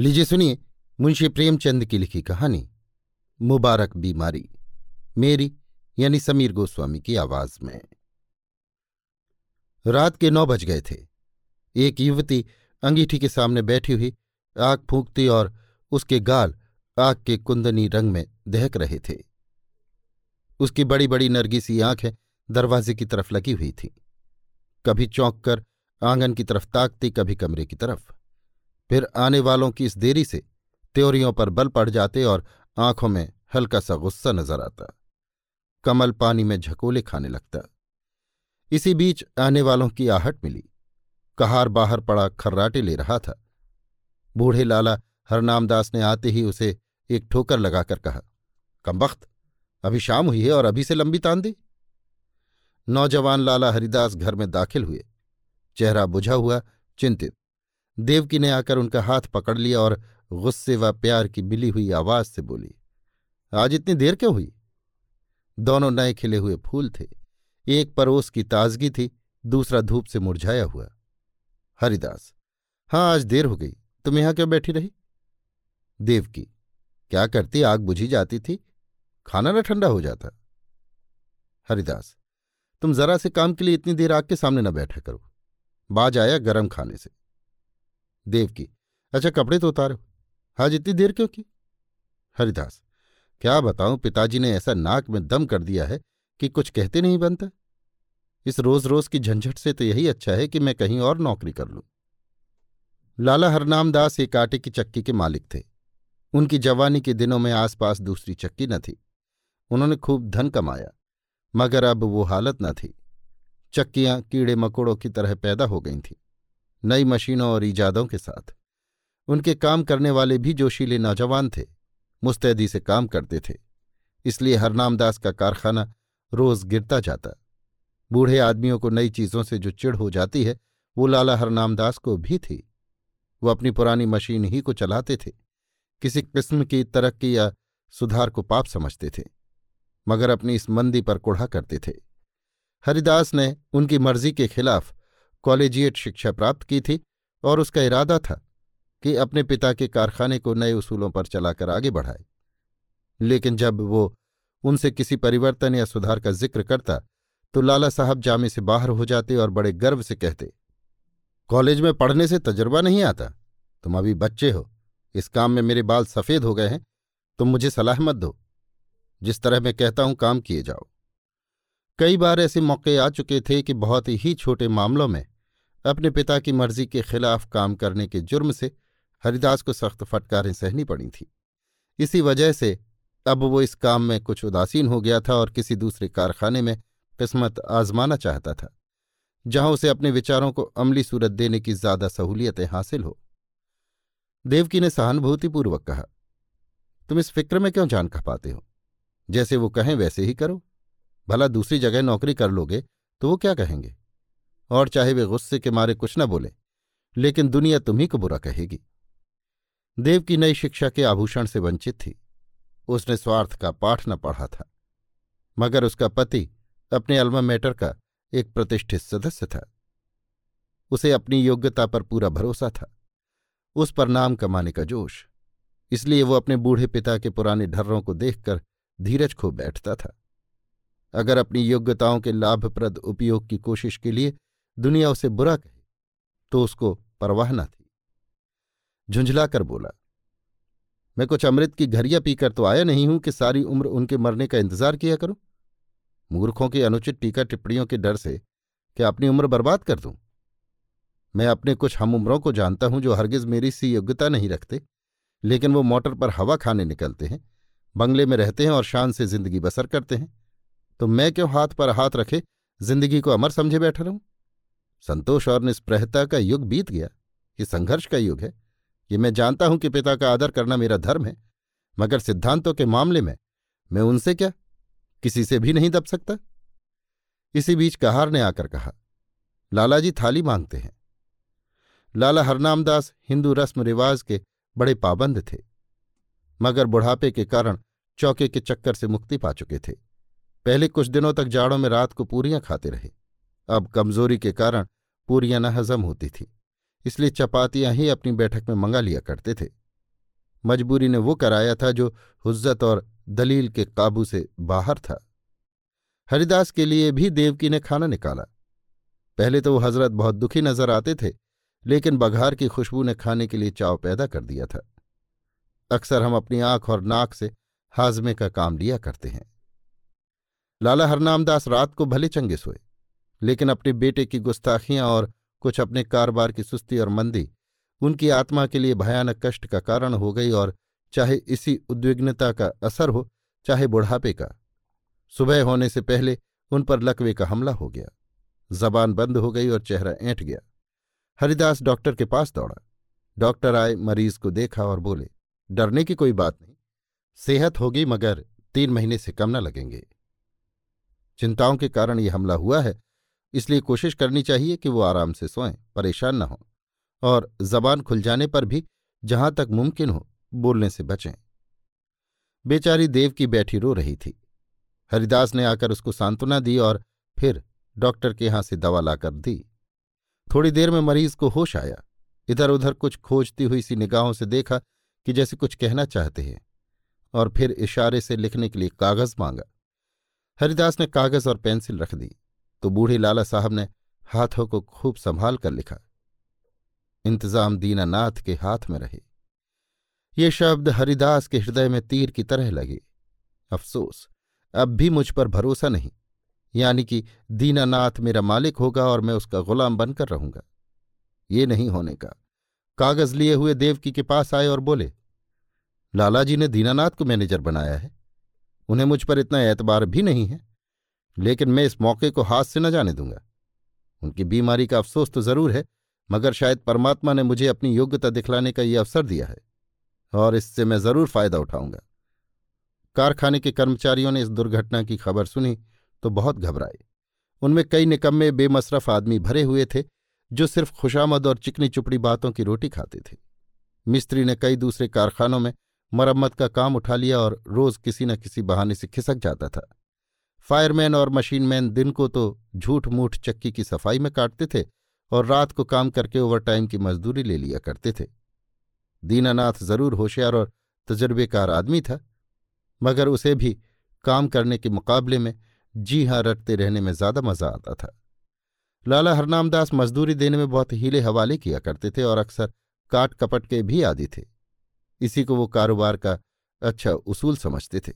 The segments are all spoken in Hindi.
लीजिए सुनिए मुंशी प्रेमचंद की लिखी कहानी, मुबारक बीमारी, मेरी यानी समीर गोस्वामी की आवाज़ में। रात के नौ बज गए थे। एक युवती अंगीठी के सामने बैठी हुई आग फूंकती और उसके गाल आग के कुंदनी रंग में दहक रहे थे। उसकी बड़ी बड़ी नरगी सी आँखें दरवाजे की तरफ़ लगी हुई थी। कभी चौंक कर आँगन की तरफ़ ताकती, कभी कमरे की तरफ़। फिर आने वालों की इस देरी से त्योरियों पर बल पड़ जाते और आँखों में हल्का सा गुस्सा नज़र आता। कमल पानी में झकोले खाने लगता। इसी बीच आने वालों की आहट मिली। कहार बाहर पड़ा खर्राटे ले रहा था। बूढ़े लाला हरनामदास ने आते ही उसे एक ठोकर लगाकर कहा, कमबख्त, अभी शाम हुई है और अभी से लंबी तान दी नौजवान लाला हरिदास घर में दाखिल हुए। चेहरा बुझा हुआ, चिंतित। देवकी ने आकर उनका हाथ पकड़ लिया और गुस्से व प्यार की मिली हुई आवाज़ से बोली, आज इतनी देर क्यों हुई? दोनों नए खिले हुए फूल थे। एक परोस की ताजगी थी, दूसरा धूप से मुरझाया हुआ। हरिदास हाँ आज देर हो गई। तुम यहाँ क्यों बैठी रही? देवकी, क्या करती आग बुझी जाती थी? खाना न ठंडा हो जाता। हरिदास, तुम जरा से काम के लिए इतनी देर आग के सामने न बैठा करो। बाज आया गरम खाने से। देव की। अच्छा कपड़े तो उतारो। आज इतनी देर क्यों की? हरिदास, क्या बताऊँ, पिताजी ने ऐसा नाक में दम कर दिया है कि कुछ कहते नहीं बनता। इस रोज रोज की झंझट से तो यही अच्छा है कि मैं कहीं और नौकरी कर लूँ। लाला हरनाम दास एक आटे की चक्की के मालिक थे। उनकी जवानी के दिनों में आसपास दूसरी चक्की न थी। उन्होंने खूब धन कमाया, मगर अब वो हालत न थी। चक्कियाँ कीड़े मकोड़ों की तरह पैदा हो गई थीं। नई मशीनों और ईजादों के साथ। उनके काम करने वाले भी जोशीले नौजवान थे, मुस्तैदी से काम करते थे। इसलिए हरनामदास का कारखाना रोज गिरता जाता। बूढ़े आदमियों को नई चीज़ों से जो चिढ़ हो जाती है, वो लाला हरनामदास को भी थी। वो अपनी पुरानी मशीन ही को चलाते थे। किसी किस्म की तरक्की या सुधार को पाप समझते थे, मगर अपनी इस मंदी पर कुढ़ा करते थे। हरिदास ने उनकी मर्ज़ी के खिलाफ कॉलेजिएट शिक्षा प्राप्त की थी और उसका इरादा था कि अपने पिता के कारखाने को नए उसूलों पर चलाकर आगे बढ़ाए। लेकिन जब वो उनसे किसी परिवर्तन या सुधार का ज़िक्र करता तो लाला साहब जामे से बाहर हो जाते और बड़े गर्व से कहते, कॉलेज में पढ़ने से तजुर्बा नहीं आता? तुम अभी बच्चे हो। इस काम में मेरे बाल सफ़ेद हो गए हैं, तुम मुझे सलाह मत दो। जिस तरह मैं कहता हूँ, काम किए जाओ। कई बार ऐसे मौके आ चुके थे कि बहुत ही छोटे मामलों में अपने पिता की मर्ज़ी के खिलाफ काम करने के जुर्म से हरिदास को सख्त फटकारें सहनी पड़ी थीं। इसी वजह से अब वो इस काम में कुछ उदासीन हो गया था और किसी दूसरे कारखाने में किस्मत आजमाना चाहता था, जहाँ उसे अपने विचारों को अमली सूरत देने की ज़्यादा सहूलियतें हासिल हो। देवकी ने सहानुभूतिपूर्वक कहा, तुम इस फ़िक्र में क्यों जान खपाते हो? जैसे वो कहें वैसे ही करो। भला दूसरी जगह नौकरी कर लोगे तो वो क्या कहेंगे? और चाहे वे गुस्से के मारे कुछ न बोले, लेकिन दुनिया तुम्ही को बुरा कहेगी। देव की नई शिक्षा के आभूषण से वंचित थी। उसने स्वार्थ का पाठ न पढ़ा था, मगर उसका पति अपने अल्मा मैटर का एक प्रतिष्ठित सदस्य था। उसे अपनी योग्यता पर पूरा भरोसा था, उस पर नाम कमाने का जोश, इसलिए वो अपने बूढ़े पिता के पुराने ढर्रों को देखकर धीरज खो बैठता था। अगर अपनी योग्यताओं के लाभप्रद उपयोग की कोशिश के लिए दुनिया उसे बुरा कहे तो उसको परवाह न थी। झुंझलाकर बोला, मैं कुछ अमृत की घरिया पीकर तो आया नहीं हूँ कि सारी उम्र उनके मरने का इंतज़ार किया करूँ। मूर्खों की अनुचित टीका टिप्पणियों के डर से क्या अपनी उम्र बर्बाद कर दूँ? मैं अपने कुछ हम उम्रों को जानता हूँ जो हरगिज मेरी सी योग्यता नहीं रखते, लेकिन वो मोटर पर हवा खाने निकलते हैं, बंगले में रहते हैं और शान से ज़िंदगी बसर करते हैं। तो मैं क्यों हाथ पर हाथ रखे ज़िंदगी को अमर समझे बैठा रहूँ? संतोष और निष्प्रहता का युग बीत गया, ये संघर्ष का युग है। ये मैं जानता हूँ कि पिता का आदर करना मेरा धर्म है, मगर सिद्धांतों के मामले में मैं उनसे क्या? किसी से भी नहीं दब सकता? इसी बीच कहार ने आकर कहा, लालाजी थाली मांगते हैं। लाला हरनामदास हिंदू रस्म रिवाज के बड़े पाबंद थे, मगर बुढ़ापे के कारण चौके के चक्कर से मुक्ति पा चुके थे। पहले कुछ दिनों तक जाड़ों में रात को पूरियाँ खाते रहे। अब कमज़ोरी के कारण पूरियाँ न हजम होती थी, इसलिए चपातियाँ ही अपनी बैठक में मंगा लिया करते थे। मजबूरी ने वो कराया था जो हुज्जत और दलील के काबू से बाहर था। हरिदास के लिए भी देवकी ने खाना निकाला। पहले तो वो हज़रत बहुत दुखी नज़र आते थे, लेकिन बघार की खुशबू ने खाने के लिए चाव पैदा कर दिया था। अक्सर हम अपनी आँख और नाक से हाजमे का काम लिया करते हैं। लाला हरनामदास रात को भले चंगे सोए, लेकिन अपने बेटे की गुस्ताखियाँ और कुछ अपने कारोबार की सुस्ती और मंदी उनकी आत्मा के लिए भयानक कष्ट का कारण हो गई और चाहे इसी उद्विग्नता का असर हो, चाहे बुढ़ापे का, सुबह होने से पहले उन पर लकवे का हमला हो गया। जबान बंद हो गई और चेहरा ऐंठ गया। हरिदास डॉक्टर के पास दौड़ा। डॉक्टर आए, मरीज़ को देखा और बोले, डरने की कोई बात नहीं, सेहत होगी मगर तीन महीने से कम न लगेंगे। चिंताओं के कारण ये हमला हुआ है, इसलिए कोशिश करनी चाहिए कि वो आराम से सोएँ, परेशान न हों, और जबान खुल जाने पर भी जहाँ तक मुमकिन हो, बोलने से बचें। बेचारी देव की बैठी रो रही थी। हरिदास ने आकर उसको सांत्वना दी और फिर डॉक्टर के यहाँ से दवा लाकर दी। थोड़ी देर में मरीज़ को होश आया। इधर उधर कुछ खोजती हुई सी निगाहों से देखा कि जैसे कुछ कहना चाहते हैं, और फिर इशारे से लिखने के लिए कागज़ मांगा। हरिदास ने कागज़ और पेंसिल रख दी तो बूढ़े लाला साहब ने हाथों को खूब संभाल कर लिखा। इंतज़ाम दीनानाथ के हाथ में रहे। ये शब्द हरिदास के हृदय में तीर की तरह लगे। अफसोस, अब भी मुझ पर भरोसा नहीं। यानी कि दीनानाथ मेरा मालिक होगा और मैं उसका गुलाम बनकर रहूँगा। ये नहीं होने का। कागज़ लिए हुए देवकी के पास आए और बोले लाला जी ने दीनानाथ को मैनेजर बनाया है। उन्हें मुझ पर इतना एतबार भी नहीं है, लेकिन मैं इस मौके को हाथ से न जाने दूँगा। उनकी बीमारी का अफसोस तो ज़रूर है, मगर शायद परमात्मा ने मुझे अपनी योग्यता दिखलाने का यह अवसर दिया है, और इससे मैं ज़रूर फ़ायदा उठाऊँगा। कारखाने के कर्मचारियों ने इस दुर्घटना की खबर सुनी तो बहुत घबराए। उनमें कई निकम्मे, बेमसरफ आदमी भरे हुए थे, जो सिर्फ़ खुशामद और चिकनी चुपड़ी बातों की रोटी खाते थे। मिस्त्री ने कई दूसरे कारखानों में मरम्मत का काम उठा लिया और रोज किसी न किसी बहाने से खिसक जाता था। फायरमैन और मशीनमैन दिन को तो झूठ मूठ चक्की की सफ़ाई में काटते थे और रात को काम करके ओवरटाइम की मजदूरी ले लिया करते थे। दीनानाथ ज़रूर होशियार और तजर्बेकार आदमी था, मगर उसे भी काम करने के मुकाबले में जी हाँ रटते रहने में ज़्यादा मज़ा आता था। लाला हरनामदास मजदूरी देने में बहुत हीले हवाले किया करते थे और अक्सर काट कपट के भी आदि थे। इसी को वो कारोबार का अच्छा उसूल समझते थे।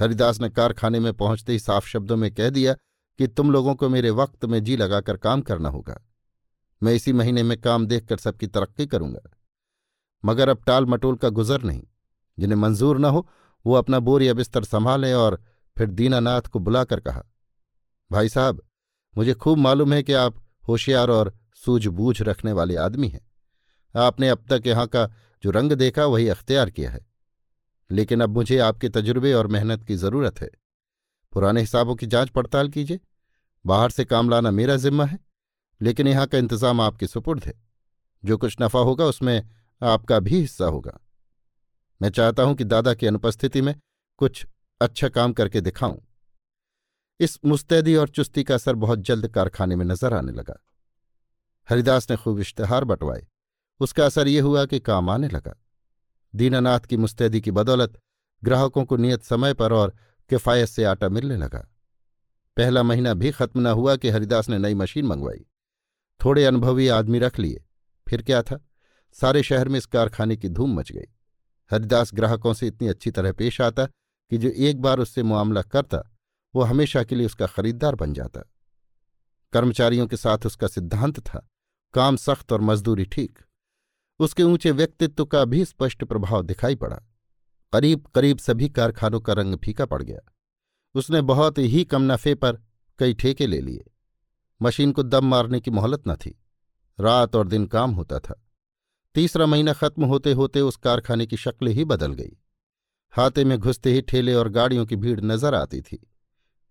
हरिदास ने कारखाने में पहुँचते ही साफ़ शब्दों में कह दिया कि तुम लोगों को मेरे वक्त में जी लगाकर काम करना होगा। मैं इसी महीने में काम देखकर सबकी तरक्की करूँगा। मगर अब टाल मटोल का गुजर नहीं। जिन्हें मंजूर न हो, वो अपना बोर या बिस्तर संभालें और फिर दीनानाथ को बुलाकर कहा, भाई साहब, मुझे खूब मालूम है कि आप होशियार और सूझबूझ रखने वाले आदमी हैं। आपने अब तक यहाँ का जो रंग देखा वही अख्तियार किया है। लेकिन अब मुझे आपके तजुर्बे और मेहनत की ज़रूरत है। पुराने हिसाबों की जाँच पड़ताल कीजिए। बाहर से काम लाना मेरा जिम्मा है, लेकिन यहाँ का इंतज़ाम आपके सुपुर्द है। जो कुछ नफा होगा उसमें आपका भी हिस्सा होगा। मैं चाहता हूँ कि दादा की अनुपस्थिति में कुछ अच्छा काम करके दिखाऊँ। इस मुस्तैदी और चुस्ती का असर बहुत जल्द कारखाने में नज़र आने लगा। हरिदास ने खूब इश्तहार बंटवाए। उसका असर यह हुआ कि काम आने लगा। दीनानाथ की मुस्तैदी की बदौलत ग्राहकों को नियत समय पर और किफ़ायत से आटा मिलने लगा। पहला महीना भी खत्म न हुआ कि हरिदास ने नई मशीन मंगवाई। थोड़े अनुभवी आदमी रख लिए। फिर क्या था? सारे शहर में इस कारखाने की धूम मच गई। हरिदास ग्राहकों से इतनी अच्छी तरह पेश आता कि जो एक बार उससे मामला करता, वो हमेशा के लिए उसका खरीदार बन जाता। कर्मचारियों के साथ उसका सिद्धांत था। काम सख्त और मजदूरी ठीक। उसके ऊँचे व्यक्तित्व का भी स्पष्ट प्रभाव दिखाई पड़ा। करीब करीब सभी कारखानों का रंग फीका पड़ गया। उसने बहुत ही कम नफे पर कई ठेके ले लिए। मशीन को दम मारने की मोहलत न थी। रात और दिन काम होता था। तीसरा महीना खत्म होते होते उस कारखाने की शक्ल ही बदल गई। हाथे में घुसते ही ठेले और गाड़ियों की भीड़ नज़र आती थी।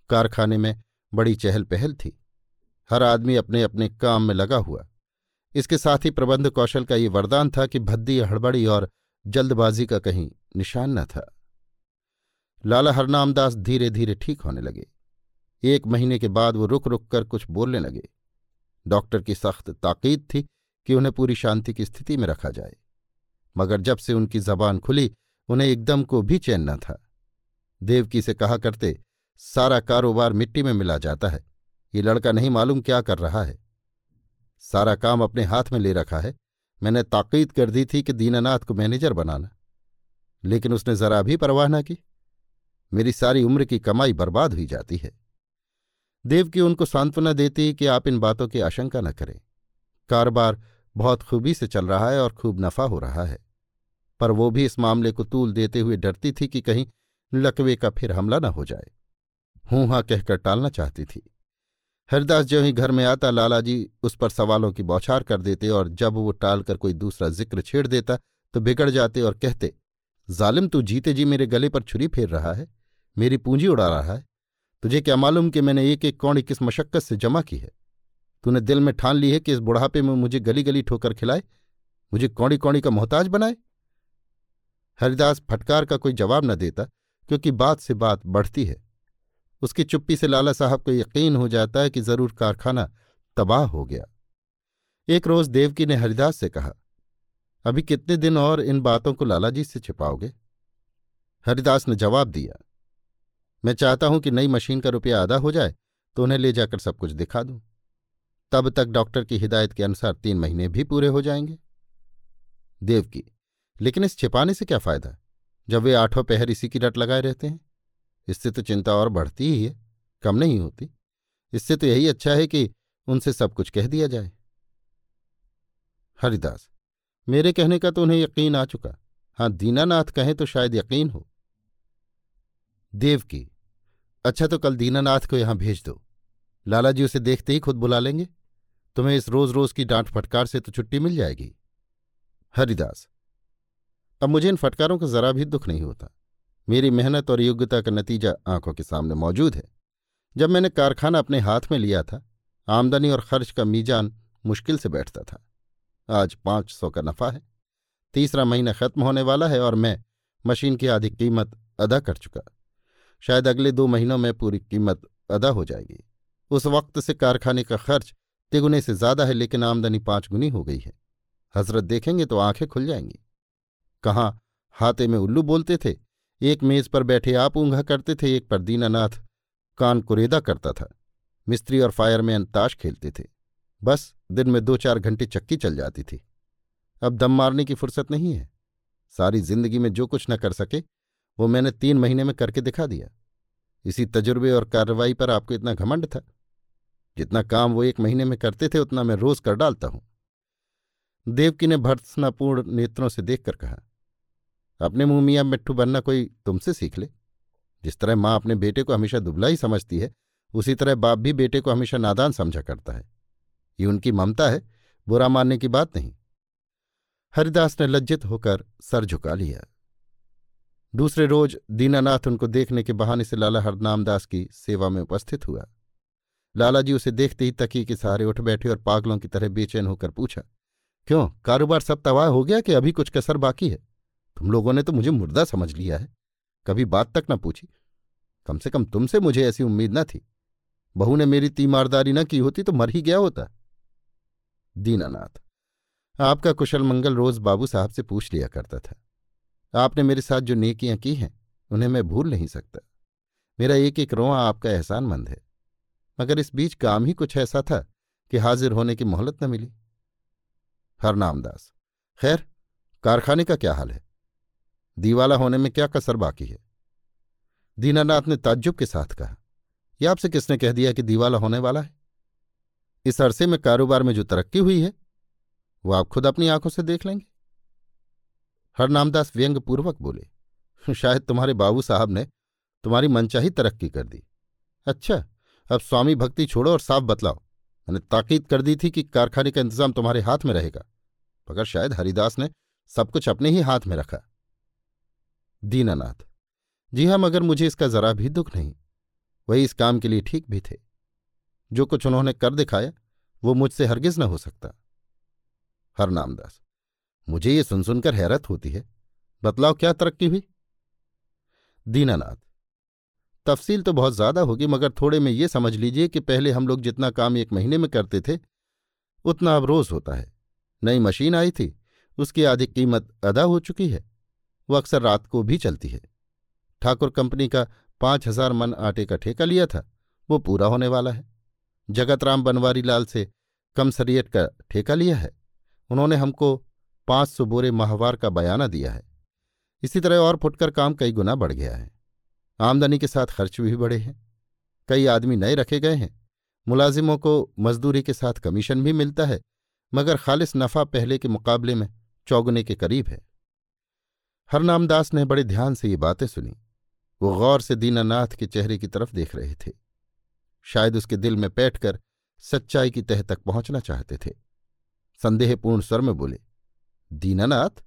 कारखाने में बड़ी चहल पहल थी। हर आदमी अपने अपने काम में लगा हुआ। इसके साथ ही प्रबंध कौशल का ये वरदान था कि भद्दी, हड़बड़ी और जल्दबाजी का कहीं निशान न था। लाला हरनामदास धीरे धीरे ठीक होने लगे। एक महीने के बाद वो रुक रुक कर कुछ बोलने लगे। डॉक्टर की सख्त ताकीद थी कि उन्हें पूरी शांति की स्थिति में रखा जाए। मगर जब से उनकी जबान खुली, उन्हें एकदम को भी चैन न था। देवकी से कहा करते, सारा कारोबार मिट्टी में मिला जाता है। ये लड़का नहीं मालूम क्या कर रहा है। सारा काम अपने हाथ में ले रखा है। मैंने ताकीद कर दी थी कि दीनानाथ को मैनेजर बनाना। लेकिन उसने जरा भी परवाह न की। मेरी सारी उम्र की कमाई बर्बाद हुई जाती है। देवकी उनको सांत्वना देती कि आप इन बातों की आशंका न करें। कारोबार बहुत खूबी से चल रहा है और खूब नफा हो रहा है। पर वो भी इस मामले को तूल देते हुए डरती थी कि कहीं लकवे का फिर हमला न हो जाए। हूँ हाँ कहकर टालना चाहती थी। हरिदास जो ही घर में आता लाला जी उस पर सवालों की बौछार कर देते और जब वो टालकर कोई दूसरा ज़िक्र छेड़ देता तो बिगड़ जाते और कहते, जालिम, तू जीते जी मेरे गले पर छुरी फेर रहा है, मेरी पूंजी उड़ा रहा है। तुझे क्या मालूम कि मैंने एक एक कौड़ी किस मशक्कत से जमा की है? तूने दिल में ठान ली है कि इस बुढ़ापे में मुझे गली गली ठोकर खिलाए? मुझे कौड़ी कौड़ी का मोहताज बनाए? हरिदास फटकार का कोई जवाब न देता, क्योंकि बात से बात बढ़ती है। उसकी चुप्पी से लाला साहब को यकीन हो जाता है कि ज़रूर कारखाना तबाह हो गया। एक रोज देवकी ने हरिदास से कहा, अभी कितने दिन और इन बातों को लाला जी से छिपाओगे? हरिदास ने जवाब दिया, मैं चाहता हूँ कि नई मशीन का रुपया आधा हो जाए तो उन्हें ले जाकर सब कुछ दिखा दूँ। तब तक डॉक्टर की हिदायत के अनुसार तीन महीने भी पूरे हो जाएँगे। देवकी, लेकिन इस छिपाने से क्या फ़ायदा, जब वे आठों पहर इसी की रट लगाए रहते हैं? इससे तो चिंता और बढ़ती ही है, कम नहीं होती। इससे तो यही अच्छा है कि उनसे सब कुछ कह दिया जाए। हरिदास, मेरे कहने का तो उन्हें यकीन आ चुका। हाँ दीनानाथ कहें तो शायद यकीन हो। देव की अच्छा तो कल दीनानाथ को यहाँ भेज दो। लाला जी उसे देखते ही खुद बुला लेंगे। तुम्हें इस रोज रोज की डांट फटकार से तो छुट्टी मिल जाएगी। हरिदास, अब मुझे इन फटकारों का जरा भी दुख नहीं होता। मेरी मेहनत और योग्यता का नतीजा आँखों के सामने मौजूद है। जब मैंने कारखाना अपने हाथ में लिया था, आमदनी और खर्च का मीजान मुश्किल से बैठता था। आज पाँच सौ का नफा है। तीसरा महीना खत्म होने वाला है और मैं मशीन की आधी कीमत अदा कर चुका। शायद अगले दो महीनों में पूरी कीमत अदा हो जाएगी। उस वक्त से कारखाने का खर्च तिगुने से ज़्यादा है, लेकिन आमदनी पाँच गुनी हो गई है। हज़रत देखेंगे तो आँखें खुल जाएँगी। कहाँ हाथे में उल्लू बोलते थे? एक मेज पर बैठे आप ऊंघा करते थे, एक पर दीनानाथ कान कुरेदा करता था। मिस्त्री और फायरमैन ताश खेलते थे। बस दिन में दो चार घंटे चक्की चल जाती थी। अब दम मारने की फुर्सत नहीं है। सारी ज़िंदगी में जो कुछ न कर सके, वो मैंने तीन महीने में करके दिखा दिया। इसी तजुर्बे और कार्रवाई पर आपको इतना घमंड था? जितना काम वो एक महीने में करते थे, उतना मैं रोज कर डालता हूँ। देवकी ने भर्त्सनापूर्ण नेत्रों से देखकर कहा अपने मुँह मियाँ मिट्ठू बनना कोई तुमसे सीख ले। जिस तरह माँ अपने बेटे को हमेशा दुबला ही समझती है, उसी तरह बाप भी बेटे को हमेशा नादान समझा करता है। ये उनकी ममता है, बुरा मानने की बात नहीं। हरिदास ने लज्जित होकर सर झुका लिया। दूसरे रोज दीनानाथ उनको देखने के बहाने से लाला हरनामदास की सेवा में उपस्थित हुआ। लालाजी उसे देखते ही तकी के सहारे उठ बैठे और पागलों की तरह बेचैन होकर पूछा, क्यों, कारोबार सब तबाह हो गया कि अभी कुछ कसर बाकी है? तुम लोगों ने तो मुझे मुर्दा समझ लिया है। कभी बात तक न पूछी। कम से कम तुमसे मुझे ऐसी उम्मीद न थी। बहू ने मेरी तीमारदारी न की होती तो मर ही गया होता। दीनानाथ, आपका कुशल मंगल रोज बाबू साहब से पूछ लिया करता था। आपने मेरे साथ जो नेकियाँ की हैं, उन्हें मैं भूल नहीं सकता। मेरा एक एक रोआ आपका एहसानमंद है। मगर इस बीच काम ही कुछ ऐसा था कि हाजिर होने की मोहलत न मिली। हरनामदास खैर, कारखाने का क्या हाल है? दीवाला होने में क्या कसर बाकी है? दीनानाथ ने ताज्जुब के साथ कहा यह आपसे किसने कह दिया कि दीवाला होने वाला है? इस अरसे में कारोबार में जो तरक्की हुई है, वो आप खुद अपनी आँखों से देख लेंगे। हरनामदास व्यंगपूर्वक बोले, शायद तुम्हारे बाबू साहब ने तुम्हारी मनचाही तरक्की कर दी। अच्छा अब स्वामी भक्ति छोड़ो और साफ़ बतलाओ। मैंने ताकीद कर दी थी कि कारखाने का इंतज़ाम तुम्हारे हाथ में रहेगा, मगर शायद हरिदास ने सब कुछ अपने ही हाथ में रखा। दीनानाथ जी हाँ मगर मुझे इसका जरा भी दुख नहीं। वही इस काम के लिए ठीक भी थे। जो कुछ उन्होंने कर दिखाया, वो मुझसे हरगिज न हो सकता। हरनामदास मुझे ये सुन सुनकर हैरत होती है। बतलाओ, क्या तरक्की हुई? दीनानाथ तफसील तो बहुत ज़्यादा होगी, मगर थोड़े में ये समझ लीजिए कि पहले हम लोग जितना काम एक महीने में करते थे, उतना अब रोज होता है। नई मशीन आई थी, उसकी आधी कीमत अदा हो चुकी है। वो अक्सर रात को भी चलती है। ठाकुर कंपनी का पाँच हज़ार मन आटे का ठेका लिया था, वो पूरा होने वाला है। जगतराम बनवारी लाल से कमसरियत का ठेका लिया है। उन्होंने हमको पाँच सौ बोरे माहवार का बयाना दिया है। इसी तरह और फुटकर काम कई गुना बढ़ गया है। आमदनी के साथ खर्च भी बढ़े हैं। कई आदमी नए रखे गए हैं। मुलाजिमों को मजदूरी के साथ कमीशन भी मिलता है, मगर खालिस नफा पहले के मुकाबले में चौगुने के करीब है। हरनामदास ने बड़े ध्यान से ये बातें सुनी। वो गौर से दीनानाथ के चेहरे की तरफ़ देख रहे थे। शायद उसके दिल में बैठकर सच्चाई की तह तक पहुँचना चाहते थे। संदेहपूर्ण स्वर में बोले, दीनानाथ,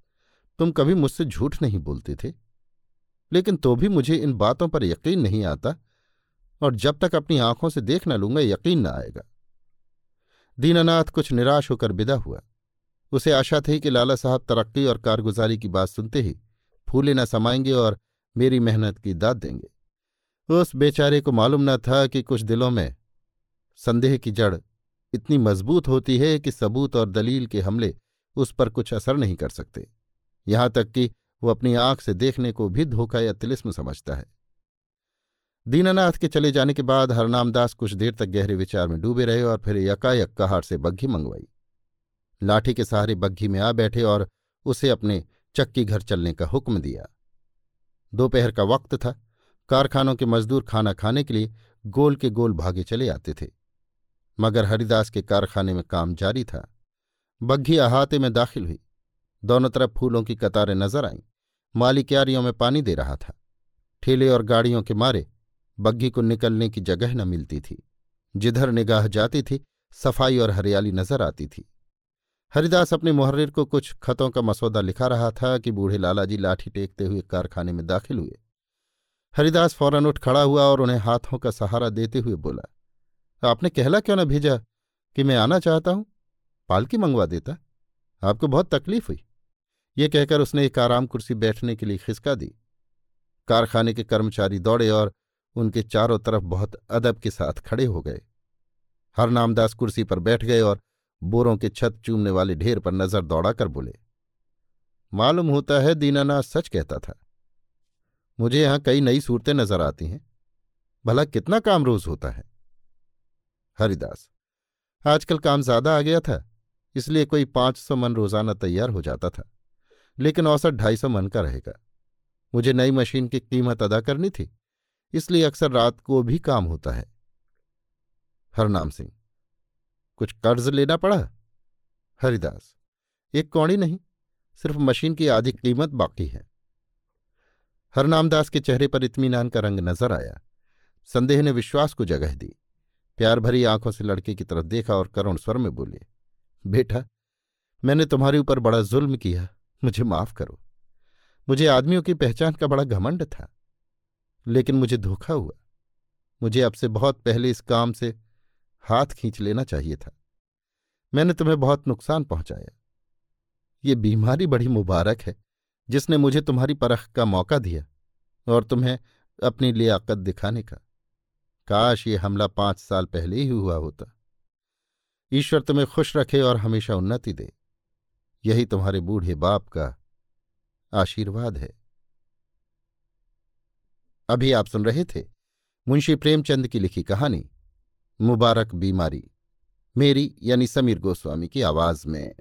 तुम कभी मुझसे झूठ नहीं बोलते थे। लेकिन तो भी मुझे इन बातों पर यकीन नहीं आता, और जब तक अपनी आँखों से देख न लूँगा, यकीन न आएगा। दीनानाथ कुछ निराश होकर विदा हुआ। उसे आशा थी कि लाला साहब तरक्की और कारगुजारी की बात सुनते ही फूले न समाएँगे और मेरी मेहनत की दाद देंगे। उस बेचारे को मालूम न था कि कुछ दिलों में संदेह की जड़ इतनी मज़बूत होती है कि सबूत और दलील के हमले उस पर कुछ असर नहीं कर सकते। यहाँ तक कि वो अपनी आँख से देखने को भी धोखा या तिलिस्म समझता है। दीनानाथ के चले जाने के बाद हरनामदास कुछ देर तक गहरे विचार में डूबे रहे और फिर यकायक कहार से बग्घी मंगवाई। लाठी के सहारे बग्घी में आ बैठे और उसे अपने चक्की घर चलने का हुक्म दिया। दोपहर का वक्त था। कारखानों के मजदूर खाना खाने के लिए गोल के गोल भागे चले आते थे। मगर हरिदास के कारखाने में काम जारी था। बग्घी अहाते में दाखिल हुई। दोनों तरफ़ फूलों की कतारें नज़र आईं। माली क्यारियों में पानी दे रहा था। ठेले और गाड़ियों के मारे बग्घी को निकलने की जगह न मिलती थी। जिधर निगाह जाती थी, सफ़ाई और हरियाली नज़र आती थी। हरिदास अपने मुहर्रिर को कुछ खतों का मसौदा लिखा रहा था कि बूढ़े लालाजी लाठी टेकते हुए कारखाने में दाखिल हुए। हरिदास फ़ौरन उठ खड़ा हुआ और उन्हें हाथों का सहारा देते हुए बोला, आपने कहला क्यों न भेजा कि मैं आना चाहता हूँ? पालकी मंगवा देता। आपको बहुत तकलीफ़ हुई। ये कहकर उसने एक आराम कुर्सी बैठने के लिए खिसका दी। कारखाने के कर्मचारी दौड़े और उनके चारों तरफ़ बहुत अदब के साथ खड़े हो गए। हरनामदास कुर्सी पर बैठ गए और बोरों के छत चूमने वाले ढेर पर नज़र दौड़ाकर बोले, मालूम होता है दीनानाथ सच कहता था। मुझे यहाँ कई नई सूरतें नज़र आती हैं। भला कितना काम रोज होता है? हरिदास, आजकल काम ज़्यादा आ गया था, इसलिए कोई पाँच सौ मन रोज़ाना तैयार हो जाता था, लेकिन औसत ढाई सौ मन का रहेगा। मुझे नई मशीन की कीमत अदा करनी थी, इसलिए अक्सर रात को भी काम होता है। हरनाम सिंह कुछ कर्ज लेना पड़ा? हरिदास, एक कौड़ी नहीं, सिर्फ़ मशीन की आधी कीमत बाकी है। हरनामदास के चेहरे पर इत्मीनान का रंग नज़र आया। संदेह ने विश्वास को जगह दी। प्यार भरी आँखों से लड़के की तरफ़ देखा और करुण स्वर में बोले, बेटा, मैंने तुम्हारे ऊपर बड़ा जुल्म किया, मुझे माफ़ करो। मुझे आदमियों की पहचान का बड़ा घमंड था, लेकिन मुझे धोखा हुआ। मुझे अब से बहुत पहले इस काम से हाथ खींच लेना चाहिए था। मैंने तुम्हें बहुत नुकसान पहुँचाया। ये बीमारी बड़ी मुबारक है, जिसने मुझे तुम्हारी परख का मौका दिया और तुम्हें अपनी लियाकत दिखाने का। काश ये हमला पाँच साल पहले ही हुआ होता। ईश्वर तुम्हें खुश रखे और हमेशा उन्नति दे। यही तुम्हारे बूढ़े बाप का आशीर्वाद है। अभी आप सुन रहे थे मुंशी प्रेमचंद की लिखी कहानी मुबारक बीमारी मेरी यानी समीर गोस्वामी की आवाज़ में।